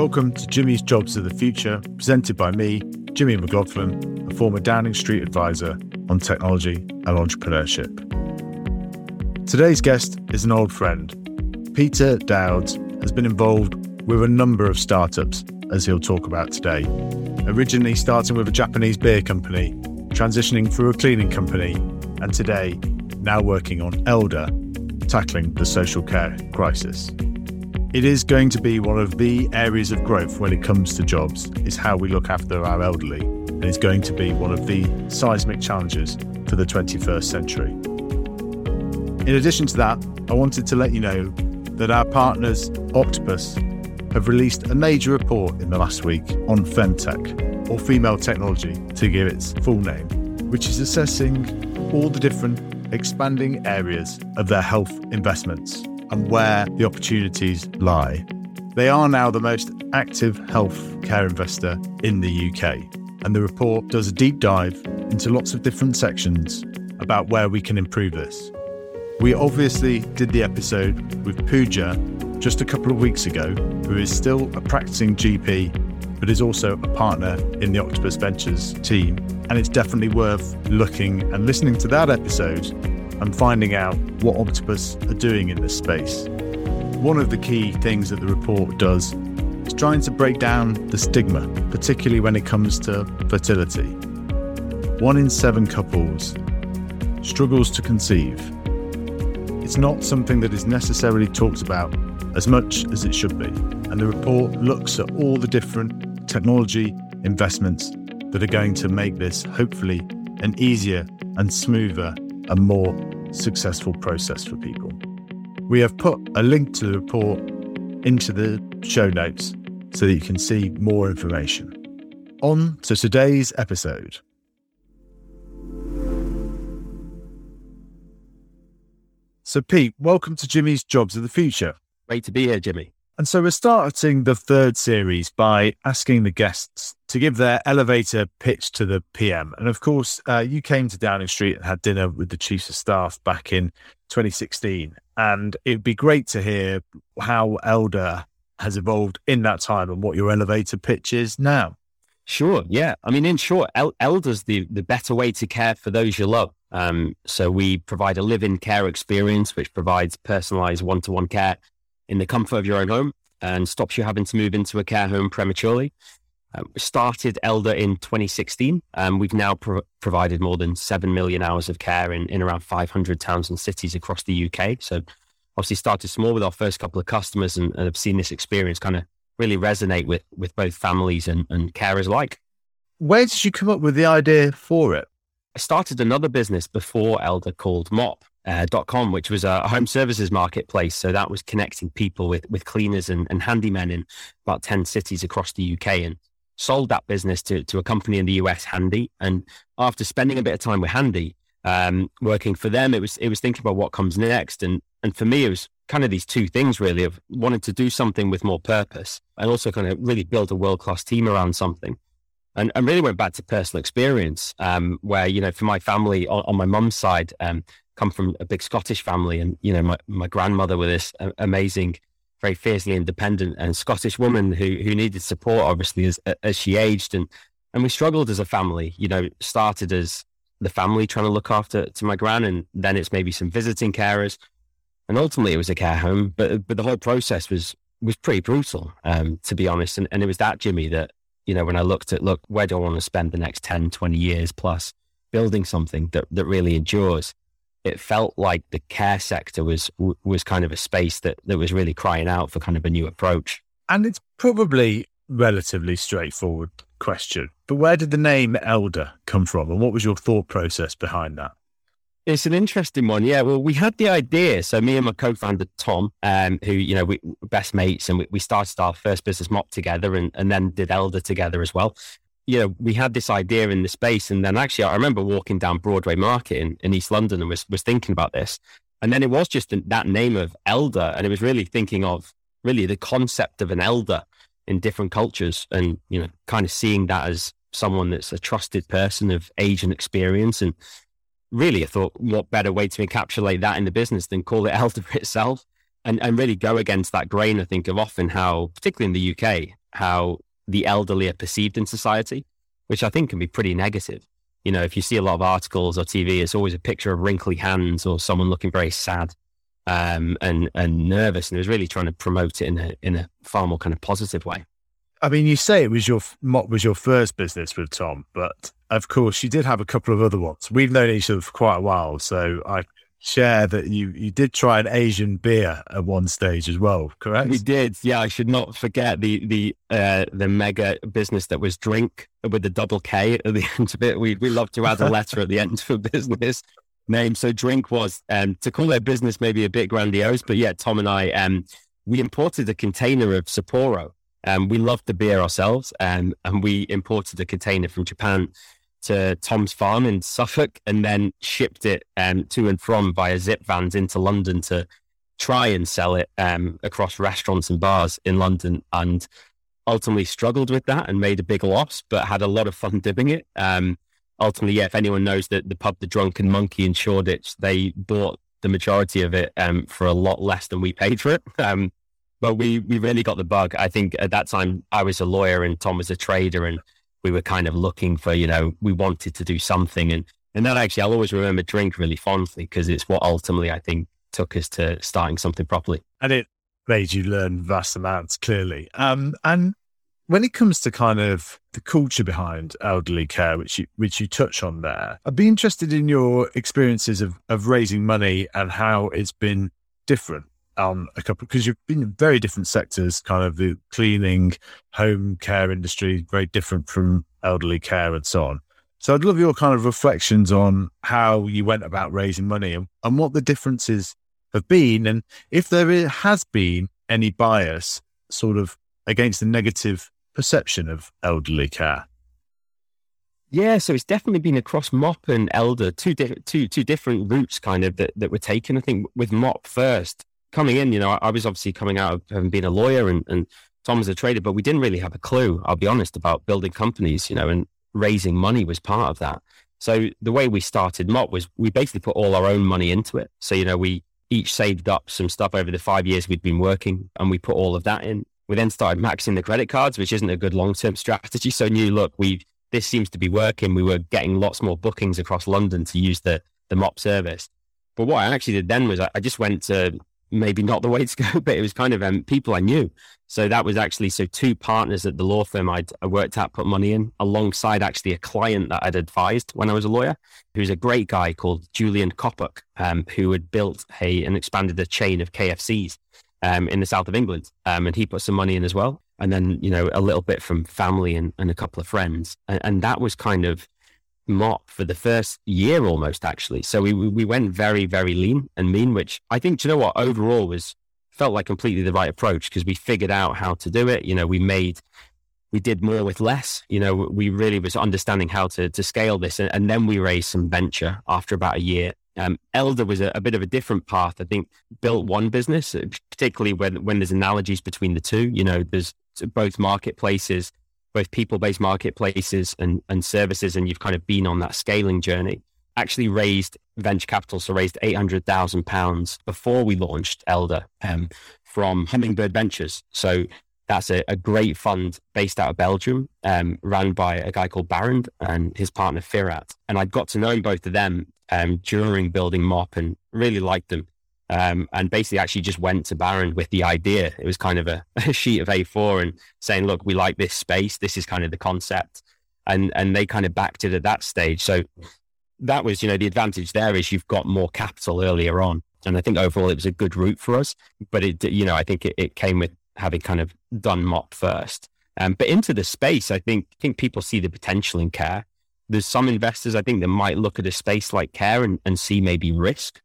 Welcome to Jimmy's Jobs of the Future, presented by me, Jimmy McLaughlin, a former Downing Street advisor on technology and entrepreneurship. Today's guest is an old friend. Peter Dowds has been involved with a number of startups, as he'll talk about today. Originally starting with a Japanese beer company, transitioning through a cleaning company, and today now working on Elder, tackling the social care crisis. It is going to be one of the areas of growth when it comes to jobs, is how we look after our elderly, and it's going to be one of the seismic challenges for the 21st century. In addition to that, I wanted to let you know that our partners, Octopus, have released a major report in the last week on Femtech, or female technology to give its full name, which is assessing all the different expanding areas of their health investments and where the opportunities lie. They are now the most active health care investor in the UK, and the report does a deep dive into lots of different sections about where we can improve this. We obviously did the episode with Pooja just a couple of weeks ago, who is still a practicing GP, but is also a partner in the Octopus Ventures team. And it's definitely worth looking and listening to that episode and finding out what Octopus are doing in this space. One of the key things that the report does is trying to break down the stigma, particularly when it comes to fertility. One in seven couples struggles to conceive. It's not something that is necessarily talked about as much as it should be, and the report looks at all the different technology investments that are going to make this hopefully an easier and smoother and more successful process for people. We have put a link to the report into the show notes so that you can see more information. On to today's episode. So, Pete, welcome to Jimmy's Jobs of the Future. Great to be here, Jimmy. And so we're starting the third series by asking the guests to give their elevator pitch to the PM. And of course, uh, you came to Downing Street and had dinner with the Chiefs of Staff back in 2016. And it'd be great to hear how Elder has evolved in that time and what your elevator pitch is now. Sure. Yeah. I mean, in short, El- Elder's the, the better way to care for those you love. Um, so we provide a live-in care experience, which provides personalized one-to-one care in the comfort of your own home and stops you having to move into a care home prematurely. Um, we started Elder in 2016. and we've now pro- provided more than 7 million hours of care in, in around 500 towns and cities across the UK. So, obviously, started small with our first couple of customers and, and have seen this experience kind of really resonate with, with both families and, and carers alike. Where did you come up with the idea for it? I started another business before Elder called Mop uh, .com, which was a home services marketplace. So that was connecting people with, with cleaners and, and handymen in about 10 cities across the UK and sold that business to, to a company in the US, Handy. And after spending a bit of time with Handy, um, working for them, it was, it was thinking about what comes next. And, and for me, it was kind of these two things really of wanting to do something with more purpose and also kind of really build a world-class team around something. And, and really went back to personal experience um, where, you know, for my family on, on my mum's side, um, come from a big Scottish family, and you know, my, my grandmother was this amazing, very fiercely independent and Scottish woman who who needed support, obviously, as as she aged, and and we struggled as a family. You know, started as the family trying to look after to my gran, and then it's maybe some visiting carers, and ultimately it was a care home. But but the whole process was was pretty brutal, um, to be honest. And and it was that Jimmy that you know when I looked at look where do I want to spend the next 10, 20 years plus building something that that really endures it felt like the care sector was was kind of a space that that was really crying out for kind of a new approach. And it's probably relatively straightforward question, but where did the name Elder come from, and what was your thought process behind that? It's an interesting one. Yeah. Well, we had the idea. So me and my co-founder, Tom, um, who, you know, we best mates and we, we started our first business mop together and, and then did Elder together as well you know, we had this idea in the space. And then actually, I remember walking down Broadway Market in, in East London and was, was thinking about this. And then it was just that name of elder. And it was really thinking of really the concept of an elder in different cultures and, you know, kind of seeing that as someone that's a trusted person of age and experience. And really, I thought, what better way to encapsulate that in the business than call it elder itself? And, and really go against that grain, I think, of often how, particularly in the UK, how the elderly are perceived in society, which I think can be pretty negative. You know, if you see a lot of articles or TV, it's always a picture of wrinkly hands or someone looking very sad um, and and nervous. And it was really trying to promote it in a in a far more kind of positive way. I mean, you say it was your was your first business with Tom, but of course you did have a couple of other ones. We've known each other for quite a while, so I share that you you did try an Asian beer at one stage as well, correct? We did. Yeah, I should not forget the the uh, the mega business that was drink with the double K at the end of it. We we love to add a letter at the end of a business name. So drink was um, to call their business maybe a bit grandiose, but yeah, Tom and I um, we imported a container of Sapporo. Um, we loved the beer ourselves, um, and we imported a container from Japan to Tom's farm in Suffolk and then shipped it um, to and from via zip vans into London to try and sell it um, across restaurants and bars in London. And ultimately struggled with that and made a big loss, but had a lot of fun doing it. Um, ultimately, yeah, if anyone knows that the pub, the Drunken Monkey in Shoreditch, they bought the majority of it um, for a lot less than we paid for it. Um, but we we really got the bug. I think at that time I was a lawyer and Tom was a trader, and we were kind of looking for, you know, we wanted to do something. And, and that actually, I'll always remember drink really fondly because it's what ultimately I think took us to starting something properly. And it made you learn vast amounts, clearly. Um, and when it comes to kind of the culture behind elderly care, which you which you touch on there, I'd be interested in your experiences of of raising money and how it's been different on a couple because you've been in very different sectors, kind of the cleaning, home care industry, very different from elderly care and so on. So I'd love your kind of reflections on how you went about raising money and, and what the differences have been, and if there has been any bias, sort of against the negative perception of elderly care. Yeah, so it's definitely been across MOP and Elder, two, di- two, two different routes kind of that, that were taken. I think with MOP first, coming in, you know, I, I, was obviously coming out of having been a lawyer and, and Tom was a trader, but we didn't really have a clue, I'll be honest, about building companies, you know, and raising money was part of that. So the way we started Mop was we basically put all our own money into it. So, you know, we each saved up some stuff over the five years we'd been working and we put all of that in. We then started maxing the credit cards, which isn't a good long term strategy. So new look, we this seems to be working. We were getting lots more bookings across London to use the the MOP service. But what I actually did then was I, I just went to maybe not the way to go, but it was kind of um, people I knew. So that was actually so two partners at the law firm I'd I worked at put money in alongside actually a client that I'd advised when I was a lawyer, who's a great guy called Julian Kopuk, um, who had built a and expanded a chain of KFCs um, in the south of England, um, and he put some money in as well, and then you know a little bit from family and, and a couple of friends, and, and that was kind of mop for the first year almost actually. So we we went very very lean and mean, which I think you know what overall was felt like completely the right approach because we figured out how to do it. You know, we made we did more with less. You know, we really was understanding how to to scale this, and, and then we raised some venture after about a year. Um, Elder was a, a, bit of a different path. I think built one business, particularly when when there's analogies between the two. You know, there's both marketplaces both people based marketplaces and, and services, and you've kind of been on that scaling journey, actually raised venture capital, so raised £800,000 before we launched Elder um, from Hummingbird Ventures. So that's a, a, great fund based out of Belgium, um, run by a guy called Barend and his partner Firat. And I got to know both of them um, during building Mop and really liked them. Um, and basically actually just went to Barend with the idea. It was kind of a, a, sheet of A4 and saying, look, we like this space. This is kind of the concept. And, and they kind of backed it at that stage. So that was, you know, the advantage there is you've got more capital earlier on. And I think overall it was a good route for us. But it, you know, I think it, it came with having kind of done MOP first. Um, but into the space, I think, I think people see the potential in care. There's some investors, I think, that might look at a space like care and, and see maybe risk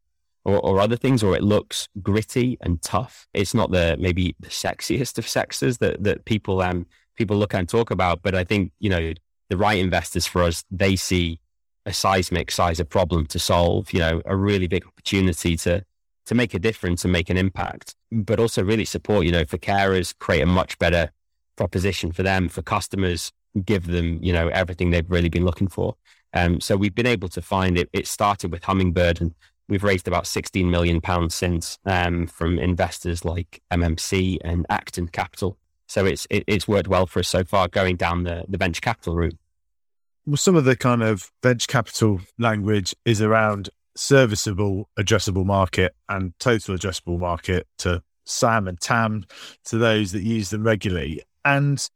or, or other things, or it looks gritty and tough. It's not the maybe the sexiest of sexes that that people um people look and talk about. But I think you know the right investors for us, they see a seismic size of problem to solve. You know, a really big opportunity to to make a difference and make an impact, but also really support. You know, for carers, create a much better proposition for them, for customers, give them you know everything they've really been looking for. Um, so we've been able to find it. It started with Hummingbird and We've raised about 16 million pounds since um, from investors like MMC and Acton Capital. So it's it, it's worked well for us so far going down the, the venture capital route. Well, some of the kind of venture capital language is around serviceable addressable market and total addressable market to SAM and TAM to those that use them regularly. And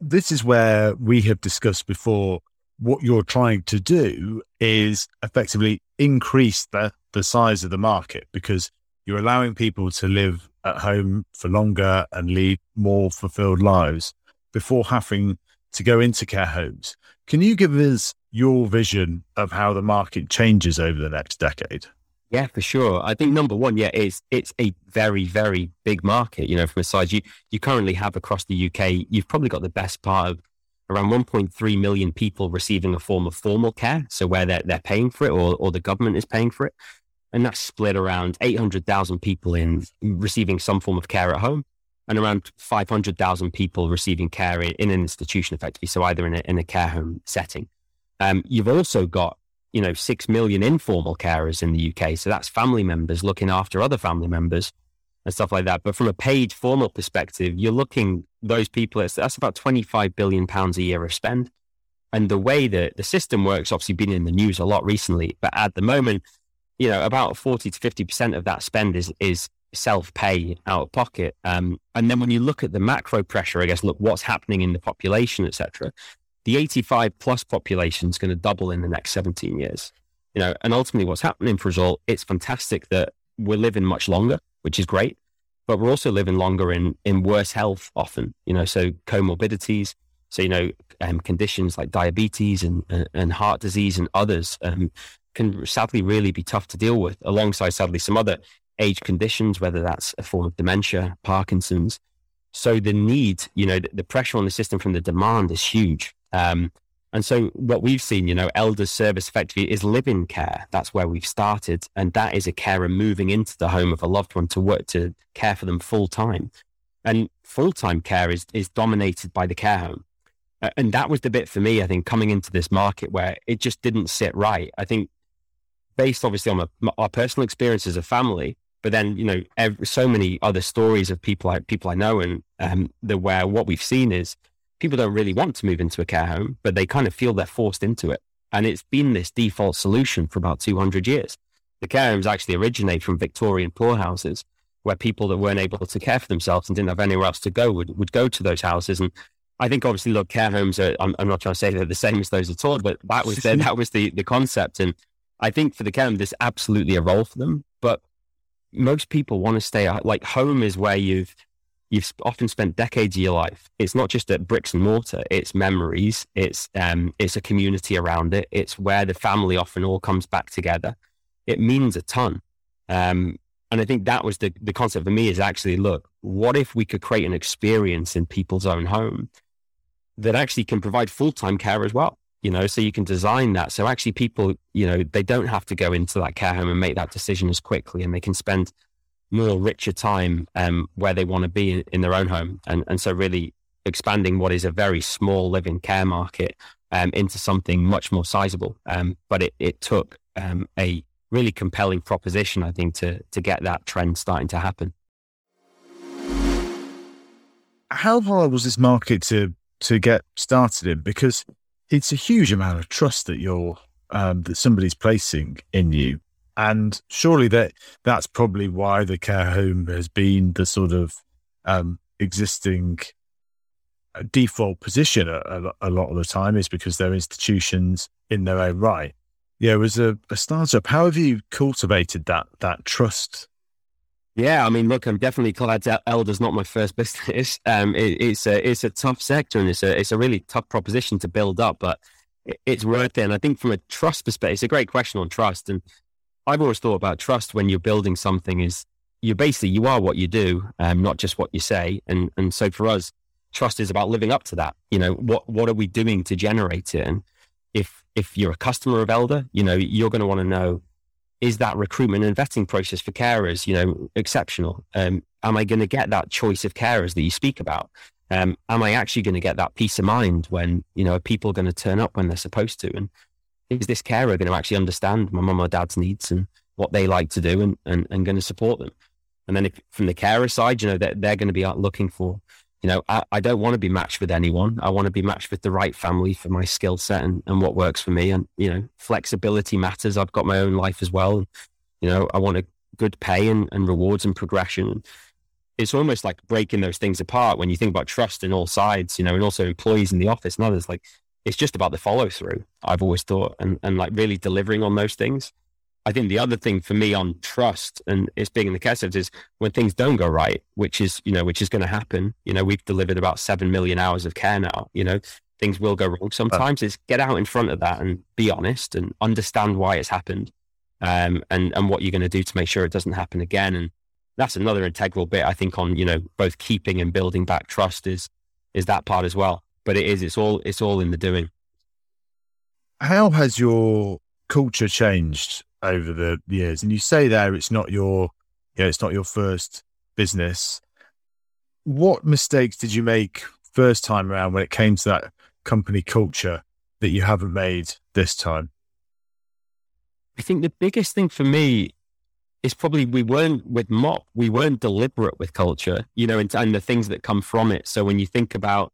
this is where we have discussed before what you're trying to do is effectively increase the, the size of the market because you're allowing people to live at home for longer and lead more fulfilled lives before having to go into care homes. Can you give us your vision of how the market changes over the next decade? Yeah, for sure. I think number one, yeah, is it's a very, very big market. You know, from a size you you currently have across the UK, you've probably got the best part of around 1.3 million people receiving a form of formal care, so where they're they're paying for it or or the government is paying for it, and that's split around 800,000 people in receiving some form of care at home, and around 500,000 people receiving care in, an institution, effectively, so either in a in a care home setting. Um, you've also got you know, six million informal carers in the UK. So that's family members looking after other family members and stuff like that. But from a paid formal perspective, you're looking those people, it's, that's about 25 billion pounds a year of spend. And the way that the system works, obviously been in the news a lot recently, but at the moment, you know, about 40 to 50% of that spend is, is self-pay out of pocket. Um, and then when you look at the macro pressure, I guess, look what's happening in the population, etc the 85 plus population is going to double in the next 17 years. You know, and ultimately what's happening for us all, it's fantastic that we're living much longer, which is great, but we're also living longer in, in worse health often, you know, so comorbidities. So, you know, um, conditions like diabetes and, and heart disease and others um, can sadly really be tough to deal with alongside sadly some other age conditions, whether that's a form of dementia, Parkinson's. So the need, you know, the, the pressure on the system from the demand is huge. Um, and so what we've seen, you know, elders service effectively is live-in care. That's where we've started. And that is a carer moving into the home of a loved one to work to care for them full time. And full time care is, is dominated by the care home. And that was the bit for me, I think, coming into this market where it just didn't sit right. I think based obviously on my, our personal experience as a family, but then, you know, every, so many other stories of people I, people I know and um, the, where what we've seen is people don't really want to move into a care home, but they kind of feel they're forced into it. And it's been this default solution for about 200 years. The care homes actually originate from Victorian poorhouses where people that weren't able to care for themselves and didn't have anywhere else to go would, would go to those houses. And I think obviously, look, care homes are, I'm, I'm not trying to say they're the same as those at all, but that was the, that was the, the concept. And I think for the care home, there's absolutely a role for them. But most people want to stay like home is where you've you've often spent decades of your life. It's not just at bricks and mortar; it's memories. It's um, it's a community around it. It's where the family often all comes back together. It means a ton. Um, and I think that was the the concept for me is actually look, what if we could create an experience in people's own home that actually can provide full time care as well. You know, so you can design that. So actually, people, you know, they don't have to go into that care home and make that decision as quickly, and they can spend more richer time um, where they want to be in, in, their own home. And, and so really expanding what is a very small live-in care market um, into something much more sizable. Um, but it, it took um, a really compelling proposition, I think, to, to get that trend starting to happen. How hard was this market to to get started in? Because it's a huge amount of trust that you're um, that somebody's placing in you. And surely that that's probably why the care home has been the sort of um, existing uh, default position a, a, lot of the time is because they're institutions in their own right. Yeah, as a, a startup, how have you cultivated that that trust? Yeah, I mean, look, I'm definitely glad that Elder's not my first business. Um, it, it's a it's a tough sector and it's a it's a really tough proposition to build up, but it's worth it. And I think from a trust perspective, it's a great question on trust. And I've always thought about trust when you're building something is you basically you are what you do, um, not just what you say. And and so for us, trust is about living up to that. You know, what what are we doing to generate it? And if if you're a customer of Elder, you know, you're going to want to know is that recruitment and vetting process for carers, you know, exceptional? Um, am I going to get that choice of carers that you speak about? Um, am I actually going to get that peace of mind when you know are people going to turn up when they're supposed to? And is this carer going to actually understand my mum or dad's needs and what they like to do and, and, and going to support them? And then if, from the carer side, you know, they're, they're going to be looking for you know, I, I don't want to be matched with anyone. I want to be matched with the right family for my skill set and, and what works for me. And, you know, flexibility matters. I've got my own life as well. You know, I want a good pay and, and rewards and progression. It's almost like breaking those things apart when you think about trust in all sides, you know, and also employees in the office and others. Like, it's just about the follow through, I've always thought, and, and like really delivering on those things. I think the other thing for me on trust and it's being in the care sector is when things don't go right, which is, you know, which is going to happen. You know, we've delivered about 7 million hours of care now, you know, things will go wrong. Sometimes is get out in front of that and be honest and understand why it's happened. Um, and, and what you're going to do to make sure it doesn't happen again. And that's another integral bit, I think, on, you know, both keeping and building back trust is, is that part as well. But it is, it's all, it's all in the doing. How has your culture changed over the years. And you say there it's not your, you know, it's not your first business. What mistakes did you make first time around when it came to that company culture that you haven't made this time? I think the biggest thing for me is probably we weren't with Mop, we weren't deliberate with culture, you know, and, and the things that come from it. So when you think about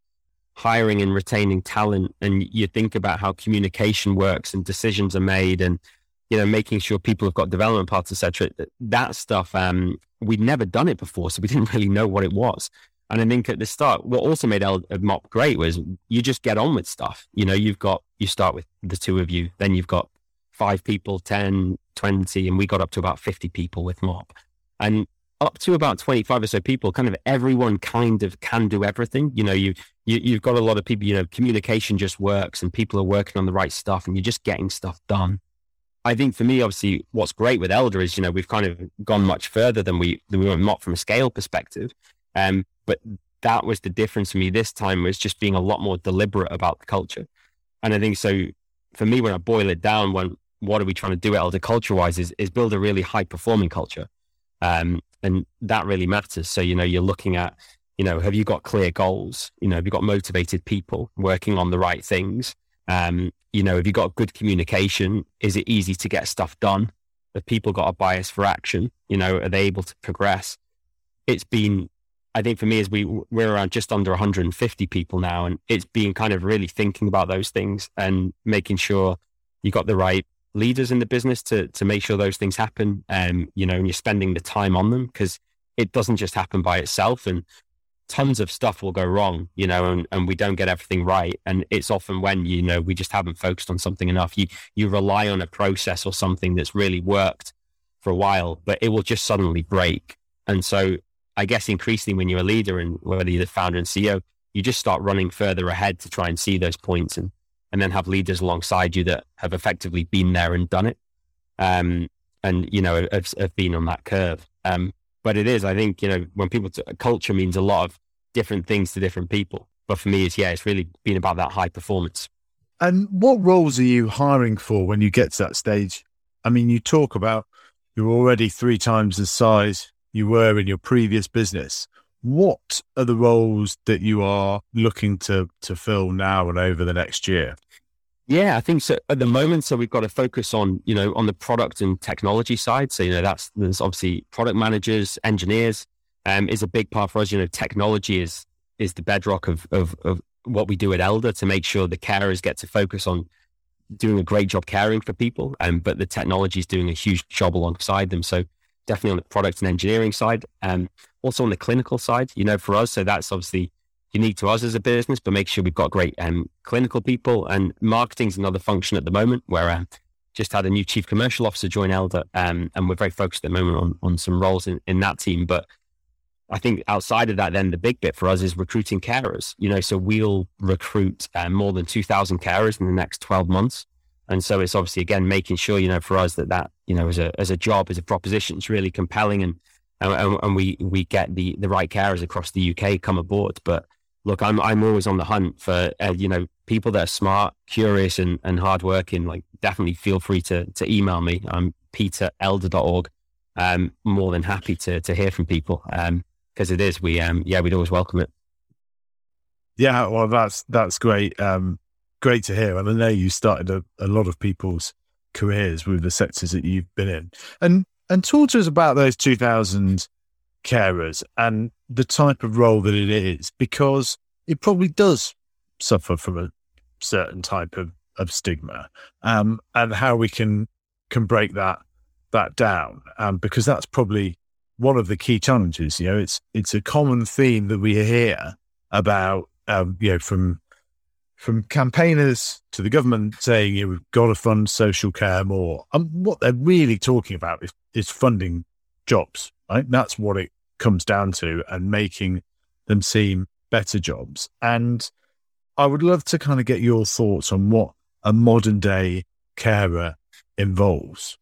hiring and retaining talent and you think about how communication works and decisions are made and you know, making sure people have got development paths, etc. That stuff, um, we'd never done it before, so we didn't really know what it was. And I think at the start, what also made El- uh, Mop great was you just get on with stuff. You know, you've got, you start with the two of you, then you've got five people, 10, 20, and we got up to about 50 people with Mop. And up to about 25 or so people, kind of everyone kind of can do everything. You know, you, you, you've got a lot of people, you know, communication just works and people are working on the right stuff and you're just getting stuff done. I think for me, obviously, what's great with Elder is, you know, we've kind of gone much further than we than we were not from a scale perspective. Um, but that was the difference for me this time was just being a lot more deliberate about the culture. And I think so for me, when I boil it down, when what are we trying to do at Elder culture wise is, is build a really high performing culture. Um, and that really matters. So, you know, you're looking at, you know, have you got clear goals? You know, have you got motivated people working on the right things? Um, you know, have you got good communication? Is it easy to get stuff done? Have people got a bias for action? You know, are they able to progress? It's been, I think for me, as we we're around just under 150 people now, and it's been kind of really thinking about those things and making sure you got the right leaders in the business to to make sure those things happen. Um, you know, and you're spending the time on them because it doesn't just happen by itself. And tons of stuff will go wrong, you know, and, and we don't get everything right. And it's often when, you know, we just haven't focused on something enough. You you rely on a process or something that's really worked for a while, but it will just suddenly break. And so I guess increasingly when you're a leader and whether you're the founder and CEO, you just start running further ahead to try and see those points and and then have leaders alongside you that have effectively been there and done it. Um, and you know have, have been on that curve. Um, but it is, I think, you know, when people, t- culture means a lot of different things to different people. But for me, it's, yeah, it's really been about that high performance. And what roles are you hiring for when you get to that stage? I mean, you talk about you're already three times the size you were in your previous business. What are the roles that you are looking to to fill now and over the next year? Yeah, I think so. At the moment, so we've got to focus on you know on the product and technology side. So you know that's there's obviously product managers, engineers, um, is a big part for us. You know, technology is is the bedrock of of, of what we do at Elder to make sure the carers get to focus on doing a great job caring for people, um, but the technology is doing a huge job alongside them. So definitely on the product and engineering side, um, also on the clinical side. You know, for us, so that's obviously unique to us as a business, but make sure we've got great um, clinical people. And marketing's another function at the moment where um, just had a new chief commercial officer join Elder, um, and we're very focused at the moment on, on some roles in, in that team. But I think outside of that, then the big bit for us is recruiting carers. You know, so we'll recruit uh, more than 2,000 carers in the next 12 months. And so it's obviously, again, making sure, you know, for us that that, you know, as a, as a job, as a proposition, it's really compelling and, and, and we, we get the, the right carers across the UK come aboard. But look, I'm I'm always on the hunt for uh, you know people that are smart, curious, and and hardworking. Like definitely feel free to to email me. I'm peterelder.org. I'm more than happy to to hear from people because um, it is we um yeah we'd always welcome it. Yeah, well that's that's great. Um, great to hear, and I know you started a, a lot of people's careers with the sectors that you've been in, and and talk to us about those 2,000 carers and the type of role that it is, because it probably does suffer from a certain type of, of stigma, um, and how we can can break that that down, um, because that's probably one of the key challenges. You know, it's it's a common theme that we hear about, um, you know, from from campaigners to the government saying know, we've got to fund social care more. And what they're really talking about is, is funding jobs, right? That's what it comes down to, and making them seem better jobs. And I would love to kind of get your thoughts on what a modern day carer involves.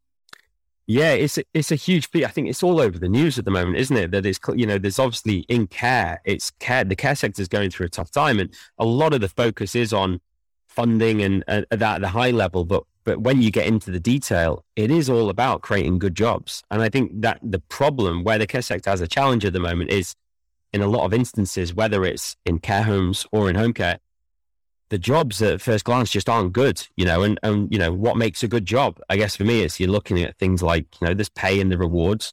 Yeah, it's a, it's a huge I think it's all over the news at the moment, isn't it? That it's you know there's obviously in care, it's care. The care sector is going through a tough time, and a lot of the focus is on funding and that at the high level. But but when you get into the detail, it is all about creating good jobs. And I think that the problem where the care sector has a challenge at the moment is in a lot of instances, whether it's in care homes or in home care, the jobs at first glance just aren't good, you know, and, and, you know, what makes a good job? I guess for me, it's you're looking at things like, you know, this pay and the rewards,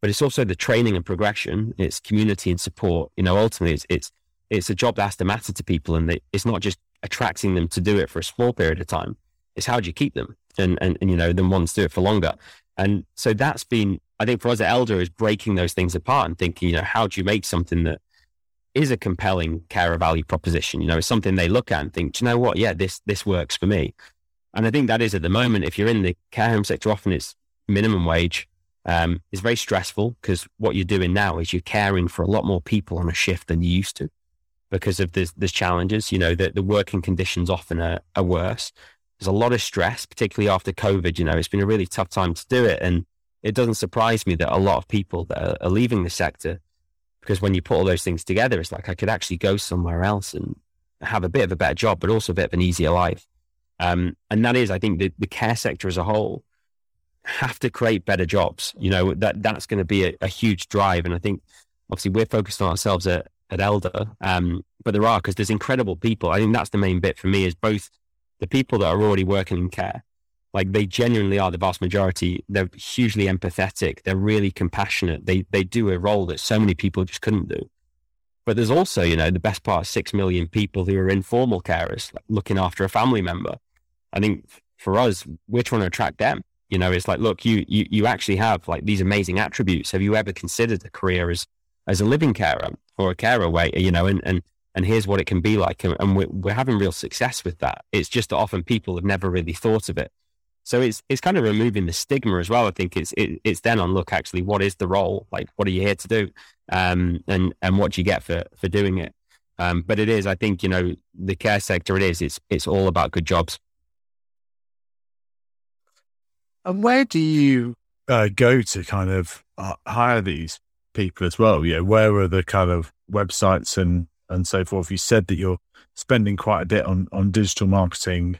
but it's also the training and progression. It's community and support. You know, ultimately it's, it's, it's a job that has to matter to people and it's not just attracting them to do it for a small period of time. It's how do you keep them and, and, and you know, then ones do it for longer. And so that's been, I think for us at Elder is breaking those things apart and thinking, you know, how do you make something that is a compelling carer value proposition. You know, it's something they look at and think, do you know what? Yeah, this this works for me. And I think that is at the moment. If you're in the care home sector, often it's minimum wage. Um, it's very stressful because what you're doing now is you're caring for a lot more people on a shift than you used to because of this, there's challenges. You know, the, the working conditions often are, are worse. There's a lot of stress, particularly after COVID. You know, it's been a really tough time to do it. And it doesn't surprise me that a lot of people that are, are leaving the sector because when you put all those things together, it's like I could actually go somewhere else and have a bit of a better job, but also a bit of an easier life. Um, and that is, I think, the, the care sector as a whole have to create better jobs. You know that that's going to be a, a, huge drive, and I think obviously we're focused on ourselves at, at Elder, um, but there are because there's incredible people. I think that's the main bit for me is both the people that are already working in care, like they genuinely are the vast majority. They're hugely empathetic. They're really compassionate. They they do a role that so many people just couldn't do. But there's also, you know, the best part six million people who are informal carers, looking after a family member. I think for us, we're trying to attract them. You know, it's like, look, you you you actually have like these amazing attributes. Have you ever considered a career as as a live-in carer or a carer way? You know, and and and here's what it can be like, and, and we're, we're having real success with that. It's just that often people have never really thought of it. So it's it's kind of removing the stigma as well. I think it's it, it's then on look actually what is the role like what are you here to do, um, and and what do you get for for doing it. Um, but it is I think you know the care sector it is it's it's all about good jobs. And where do you uh, go to kind of uh, hire these people as well? Yeah, where are the kind of websites and and so forth? You said that you're spending quite a bit on on digital marketing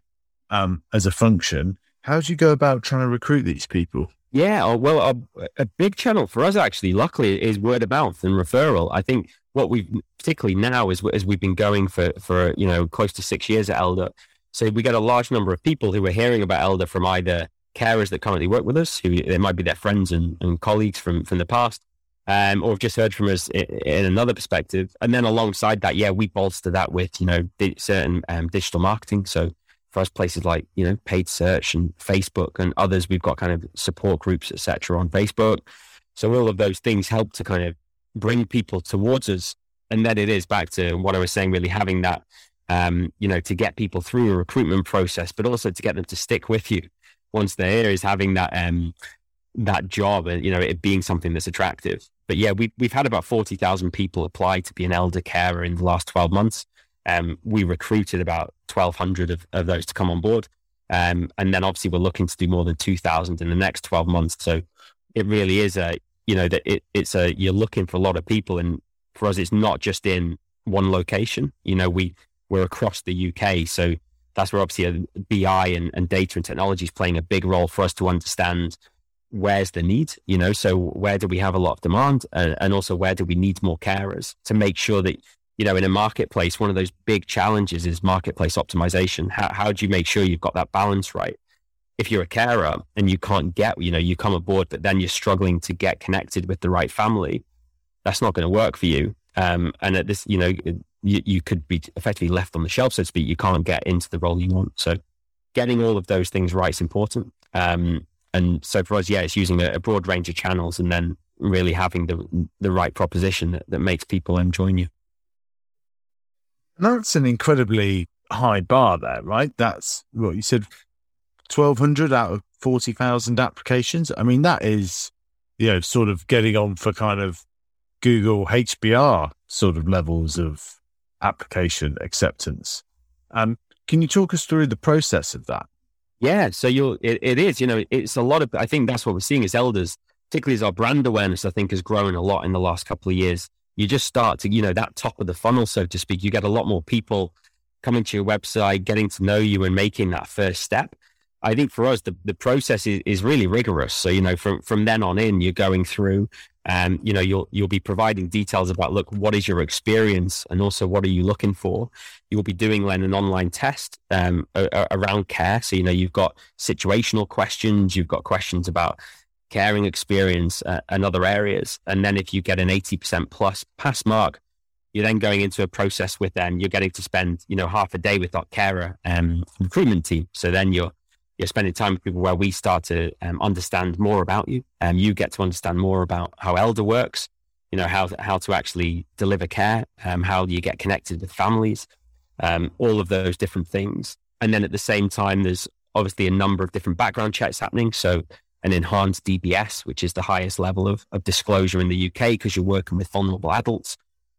um, as a function. How do you go about trying to recruit these people? Yeah, oh, well, a, a, big channel for us actually, luckily, is word of mouth and referral. I think what we've particularly now is as we've been going for for you know close to six years at Elder. So we get a large number of people who are hearing about Elder from either carers that currently work with us, who they might be their friends and, and colleagues from from the past, um, or have just heard from us in, in, another perspective. And then alongside that, yeah, we bolster that with you know certain um, digital marketing. So for us places like you know paid search and facebook and others we've got kind of support groups etc on facebook. So all of those things help to kind of bring people towards us. And then it is back to what i was saying really having that um, you know to get people through a recruitment process but also to get them to stick with you once they're here is having that um, that job and you know it being something that's attractive. But yeah we've, we've had about 40,000 people apply to be an elder carer in the last 12 months um, we recruited about 1,200 of, of those to come on board. Um, and then obviously we're looking to do more than 2,000 in the next 12 months. So it really is a, you know, that it, it's a, you're looking for a lot of people. And for us, it's not just in one location. You know, we, we're across the UK. So that's where obviously a BI and, and data and technology is playing a big role for us to understand where's the need, you know, so where do we have a lot of demand and, and also where do we need more carers to make sure that you know, in a marketplace, one of those big challenges is marketplace optimization. How, how do you make sure you've got that balance right? If you're a carer and you can't get, you know, you come aboard, but then you're struggling to get connected with the right family, that's not going to work for you. Um, and at this, you know, you, you could be effectively left on the shelf, so to speak. You can't get into the role you want. So getting all of those things right is important. Um, and so for us, yeah, it's using a, a, broad range of channels and then really having the the right proposition that, that makes people um, join you. That's an incredibly high bar there, right? That's what you said, twelve hundred out of forty thousand applications. I mean, that is you know sort of getting on for kind of Google HBR sort of levels of application acceptance. Um, can you talk us through the process of that? Yeah, so you'll it, it is, you know, it's a lot of I think that's what we're seeing as elders, particularly as our brand awareness, I think, has grown a lot in the last couple of years. You just start to, you know, that top of the funnel, so to speak. You get a lot more people coming to your website, getting to know you and making that first step. I think for us, the, the process is, is really rigorous. So, you know, from, from then on in, you're going through and um, you know you'll you'll be providing details about look what is your experience and also what are you looking for you'll be doing then an online test um, around care so you know you've got situational questions you've got questions about caring experience uh, and other areas and then if you get an 80% plus pass mark you're then going into a process with them you're getting to spend you know half a day with that carer um, recruitment team so then you're you're spending time with people where we start to um, understand more about you. Um, you get to understand more about how Elder works, you know, how, how to actually deliver care, um, how you get connected with families, um, all of those different things. And then at the same time, there's obviously a number of different background checks happening. So an enhanced DBS, which is the highest level of, of disclosure in the UK because you're working with vulnerable adults,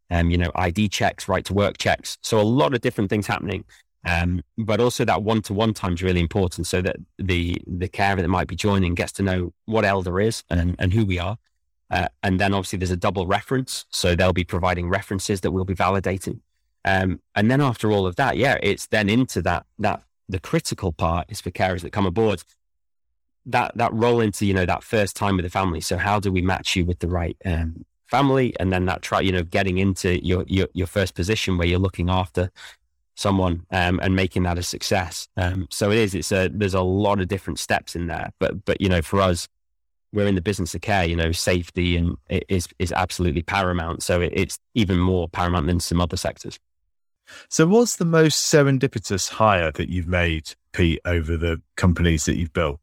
um, you know, ID checks, right to work checks. So a lot of different things happening. Um, but also that one to one time is really important so that the the carer that might be joining gets to know what elder is and, and who we are. Uh, and then obviously there's a double reference. So they'll be providing references that we'll be validating. Um, and then after all of that, yeah, it's then into that that the critical part is for carers that come aboard. That that roll into, you know, that first time with the family. So how do we match you with the right um, family? And then that try, you know, getting into your, your your first position where you're looking after someone um, and making that a success. Um, so it is. It's a. There's a lot of different steps in there. But but you know, for us, we're in the business of care. You know, safety and is is absolutely paramount. So it, it's even more paramount than some other sectors. So, what's the most serendipitous hire that you've made, Pete, over the companies that you've built?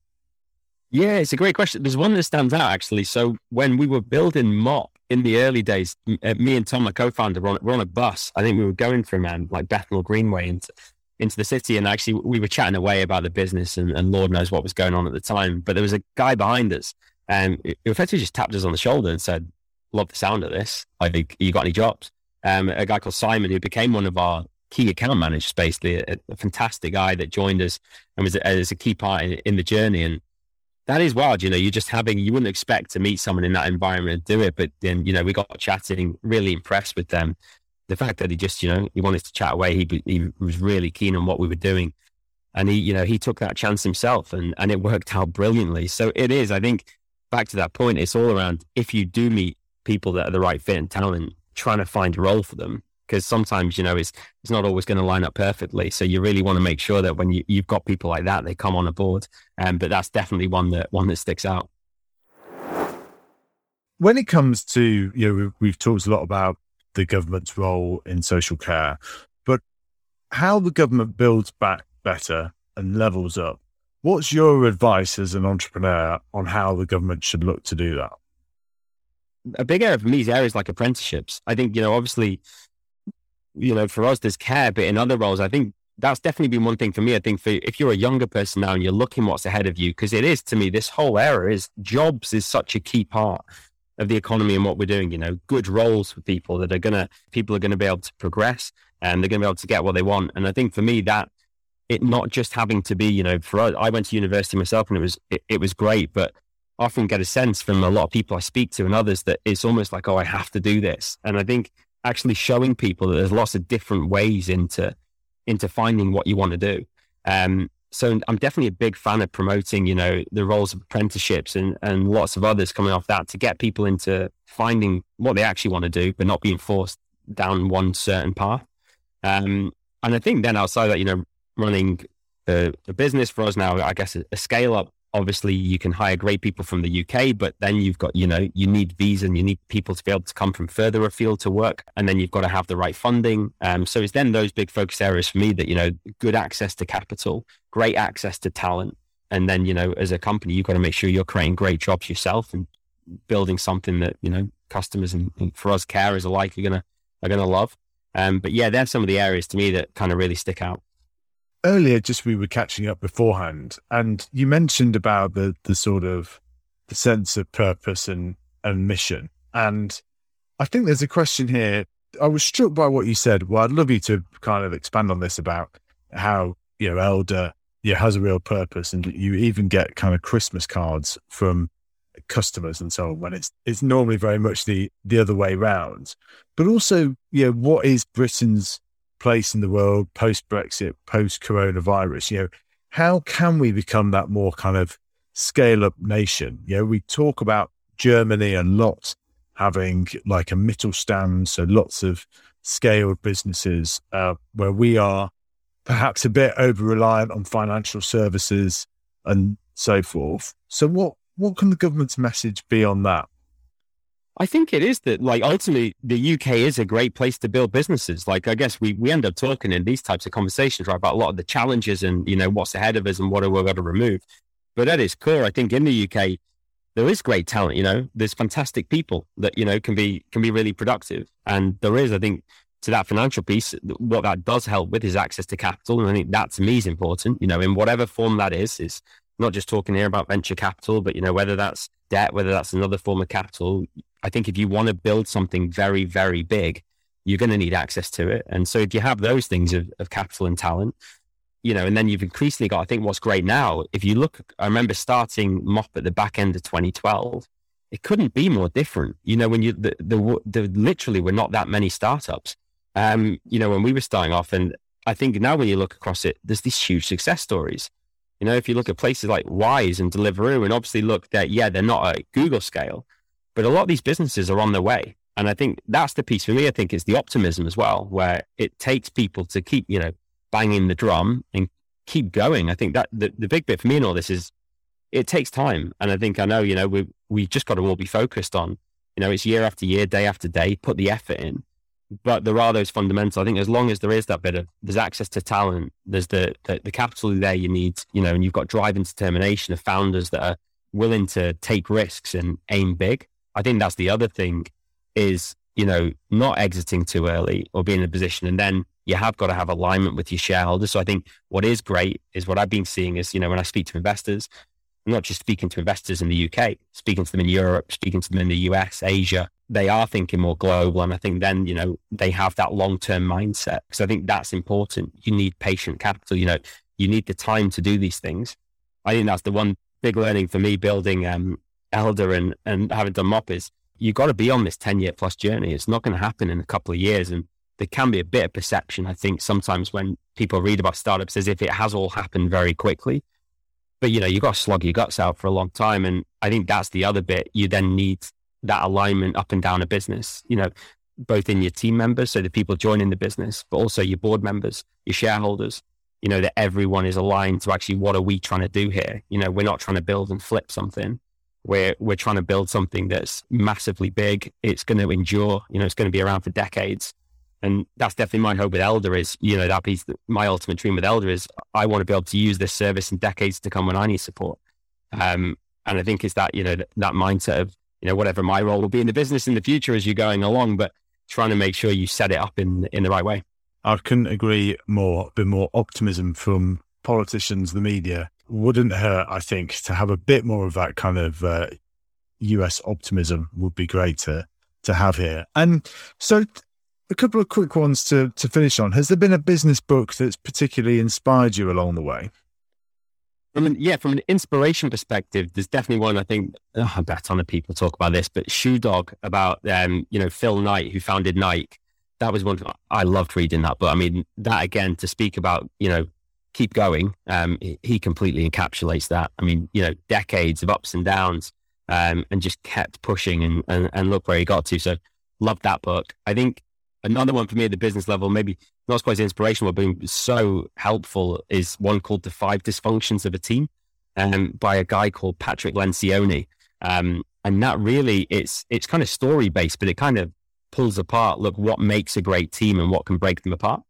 Yeah, it's a great question. There's one that stands out actually. So when we were building Mop in the early days, uh, me and Tom, my co-founder, were on, were on a bus. I think we were going from um, like Bethnal Greenway into into the city, and actually we were chatting away about the business, and, and Lord knows what was going on at the time. But there was a guy behind us, and um, who effectively just tapped us on the shoulder and said, "Love the sound of this. I like, you got any jobs?" Um, a guy called Simon, who became one of our key account managers, basically a, a fantastic guy that joined us and was a, as a key part in, in the journey, and that is wild. You know, you're just having, you wouldn't expect to meet someone in that environment and do it. But then, you know, we got chatting, really impressed with them. The fact that he just, you know, he wanted to chat away. He, he was really keen on what we were doing. And he, you know, he took that chance himself and, and it worked out brilliantly. So it is, I think, back to that point, it's all around if you do meet people that are the right fit and talent, trying to find a role for them because sometimes you know it's it's not always going to line up perfectly. So you really want to make sure that when you, you've got people like that, they come on a board. Um, but that's definitely one that one that sticks out. When it comes to you know we've talked a lot about the government's role in social care, but how the government builds back better and levels up. What's your advice as an entrepreneur on how the government should look to do that? A big area for me is areas like apprenticeships. I think, you know, obviously you know, for us, there's care, but in other roles, I think that's definitely been one thing for me. I think for if you're a younger person now and you're looking what's ahead of you, because it is to me, this whole era is jobs is such a key part of the economy and what we're doing. You know, good roles for people that are gonna people are gonna be able to progress and they're gonna be able to get what they want. And I think for me that it not just having to be, you know, for us, I went to university myself and it was it, it was great, but I often get a sense from a lot of people I speak to and others that it's almost like, oh, I have to do this. And I think actually showing people that there's lots of different ways into into finding what you want to do. Um, so I'm definitely a big fan of promoting, you know, the roles of apprenticeships and, and lots of others coming off that to get people into finding what they actually want to do, but not being forced down one certain path. Um, and I think then outside that, you know, running a, a business for us now, I guess a, a scale up obviously you can hire great people from the UK, but then you've got, you know, you need visa and you need people to be able to come from further afield to work. And then you've got to have the right funding. Um, so it's then those big focus areas for me that, you know, good access to capital, great access to talent. And then, you know, as a company, you've got to make sure you're creating great jobs yourself and building something that, you know, customers and, and for us carers alike are to, are to love. Um, but yeah, there's some of the areas to me that kind of really stick out earlier, just we were catching up beforehand, and you mentioned about the the sort of the sense of purpose and and mission. And I think there's a question here. I was struck by what you said. Well, I'd love you to kind of expand on this about how you know Elder yeah has a real purpose, and you even get kind of Christmas cards from customers and so on when it's it's normally very much the the other way round. But also, you know, what is Britain's place in the world post Brexit, post coronavirus. You know, how can we become that more kind of scale up nation? You know, we talk about Germany a lot having like a Mittelstand, so lots of scaled businesses uh, where we are perhaps a bit over reliant on financial services and so forth. So what what can the government's message be on that? I think it is that, like, ultimately, the UK is a great place to build businesses. Like, I guess we, we end up talking in these types of conversations, right, about a lot of the challenges and, you know, what's ahead of us and what we're going to remove. But at its core, I think in the UK, there is great talent, you know, there's fantastic people that, you know, can be, can be really productive. And there is, I think, to that financial piece, what that does help with is access to capital. And I think that to me is important, you know, in whatever form that is, is not just talking here about venture capital, but, you know, whether that's debt, whether that's another form of capital, I think if you want to build something very, very big, you're going to need access to it. And so if you have those things of, of capital and talent, you know, and then you've increasingly got, I think what's great now, if you look, I remember starting Mopp at the back end of 2012, it couldn't be more different. You know, when you, the, the, the literally were not that many startups. Um, you know, when we were starting off, and I think now when you look across it, there's these huge success stories. You know, if you look at places like Wise and Deliveroo, and obviously look that, yeah, they're not at Google scale, but a lot of these businesses are on their way. And I think that's the piece for me. I think it's the optimism as well, where it takes people to keep, you know, banging the drum and keep going. I think that the, the big bit for me in all this is it takes time. And I think I know, you know, we we just got to all be focused on, you know, it's year after year, day after day, put the effort in. But there are those fundamentals. I think as long as there is that bit of there's access to talent, there's the the, the capital there you need, you know, and you've got drive and determination of founders that are willing to take risks and aim big. I think that's the other thing is, you know, not exiting too early or being in a position. And then you have got to have alignment with your shareholders. So I think what is great is what I've been seeing is, you know, when I speak to investors, I'm not just speaking to investors in the UK, speaking to them in Europe, speaking to them in the US, Asia, they are thinking more global. And I think then, you know, they have that long term mindset. Because I think that's important. You need patient capital, you know, you need the time to do these things. I think that's the one big learning for me building um, elder and, and having done Mopp is you've got to be on this 10 year plus journey. It's not going to happen in a couple of years. And there can be a bit of perception, I think, sometimes when people read about startups as if it has all happened very quickly. But, you know, you've got to slog your guts out for a long time. And I think that's the other bit. You then need that alignment up and down a business, you know, both in your team members, so the people joining the business, but also your board members, your shareholders, you know, that everyone is aligned to actually what are we trying to do here? You know, we're not trying to build and flip something we're we're trying to build something that's massively big. It's going to endure. You know, it's going to be around for decades. And that's definitely my hope with Elder is, you know, that piece, my ultimate dream with Elder is I want to be able to use this service in decades to come when I need support. Um, and I think it's that, you know, that, that mindset of, you know, whatever my role will be in the business in the future as you're going along, but trying to make sure you set it up in, in the right way. I couldn't agree more. Bit more optimism from politicians, the media, wouldn't hurt, I think, to have a bit more of that kind of uh, US optimism would be great to to have here. And so a couple of quick ones to to finish on. Has there been a business book that's particularly inspired you along the way? I mean, yeah, from an inspiration perspective, there's definitely one. I think oh, I bet of people talk about this, but Shoe Dog about um, you know Phil Knight who founded Nike. That was one I loved reading that. But I mean, that again to speak about you know keep going. Um, he completely encapsulates that. I mean, you know, decades of ups and downs, um, and just kept pushing and, and, and look where he got to. So loved that book. I think another one for me at the business level, maybe not quite as inspirational, but being so helpful is one called The Five Dysfunctions of a Team. um, by a guy called Patrick Lencioni. Um, and that really it's it's kind of story based, but it kind of pulls apart look what makes a great team and what can break them apart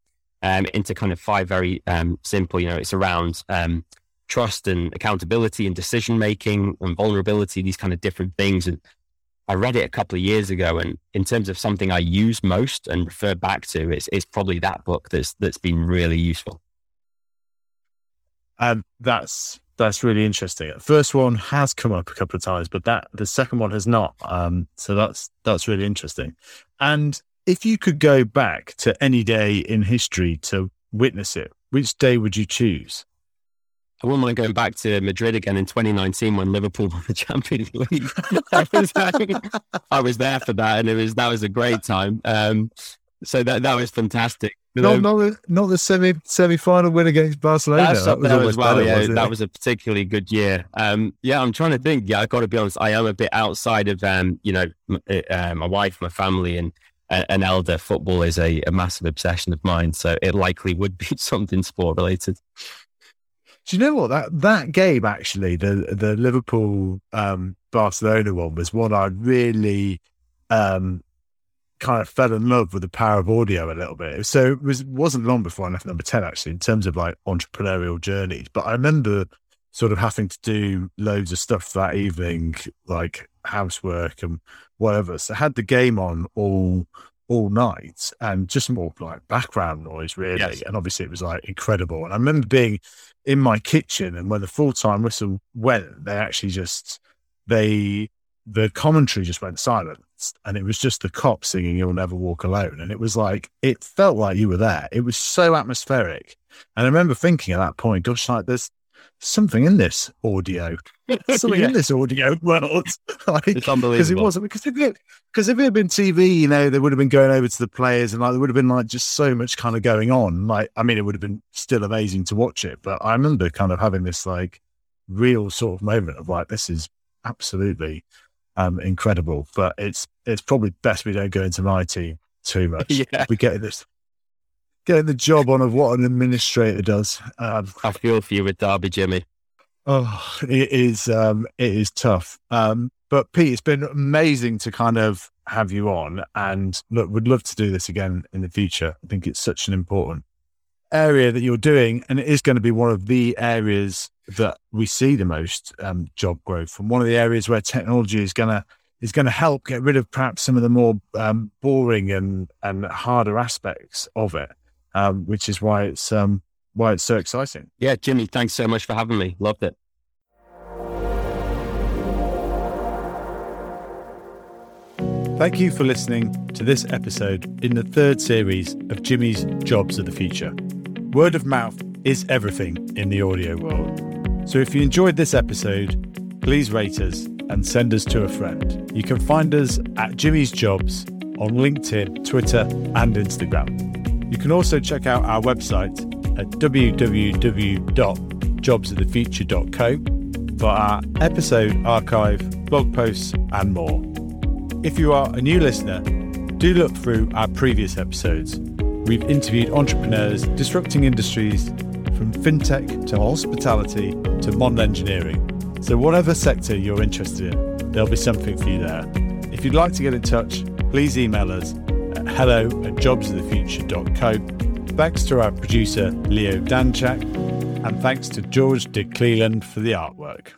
um, into kind of five very um, simple. You know, it's around um, trust and accountability and decision making and vulnerability, these kind of different things. And I read it a couple of years ago, and in terms of something I use most and refer back to, it's, it's probably that book that's that's been really useful. And that's that's really interesting. The first one has come up a couple of times, but that the second one has not. Um, so that's that's really interesting. And if you could go back to any day in history to witness it, which day would you choose? I wouldn't mind going back to Madrid again in 2019 when Liverpool won the Champions League. I, was, I, was, there for that, and it was that was a great time. Um, so that that was fantastic. Not, not the not the semi semi final win against Barcelona. That's that was as well. Better, yeah, that was a particularly good year. Um, yeah, I'm trying to think. Yeah, I've got to be honest. I am a bit outside of um, you know, uh, my wife, my family, and uh, an elder. Football is a, a massive obsession of mine, so it likely would be something sport related. Do you know what that that game actually the the Liverpool um, Barcelona one was one I really um, kind of fell in love with the power of audio a little bit. So it was wasn't long before I left number ten actually in terms of like entrepreneurial journeys. But I remember sort of having to do loads of stuff that evening, like housework and whatever. So I had the game on all all night and just more like background noise really. Yes. And obviously it was like incredible. And I remember being in my kitchen and when the full time whistle went, they actually just they the commentary just went silent and it was just the Kop singing You'll Never Walk Alone. And it was like it felt like you were there. It was so atmospheric. And I remember thinking at that point, gosh, like there's something in this audio, something yeah. in this audio world. like, it's unbelievable because it wasn't because if it because if it had been TV, you know, they would have been going over to the players and like there would have been like just so much kind of going on. Like, I mean, it would have been still amazing to watch it, but I remember kind of having this like real sort of moment of like, this is absolutely um, incredible. But it's it's probably best we don't go into my team too much. yeah. We get this getting the job on of what an administrator does. Um, I feel for you with Derby, Jimmy. Oh, it is. Um, it is tough. Um, but Pete, it's been amazing to kind of have you on, and look, would love to do this again in the future. I think it's such an important area that you're doing, and it is going to be one of the areas that we see the most um, job growth, and one of the areas where technology is going to is going to help get rid of perhaps some of the more um, boring and and harder aspects of it um, which is why it's um, why it's so exciting. Yeah, Jimmy, thanks so much for having me. Loved it. Thank you for listening to this episode in the third series of Jimmy's Jobs of the Future. Word of mouth is everything in the audio world. So if you enjoyed this episode, please rate us and send us to a friend. You can find us at Jimmy's Jobs on LinkedIn, Twitter, and Instagram. You can also check out our website at www.jobsofthefuture.co for our episode archive, blog posts, and more. If you are a new listener, do look through our previous episodes. We've interviewed entrepreneurs disrupting industries from fintech to hospitality to modern engineering. So, whatever sector you're interested in, there'll be something for you there. If you'd like to get in touch, please email us hello at jobsofthefuture.co. Thanks to our producer, Leo Danchak, and thanks to George de Cleland for the artwork.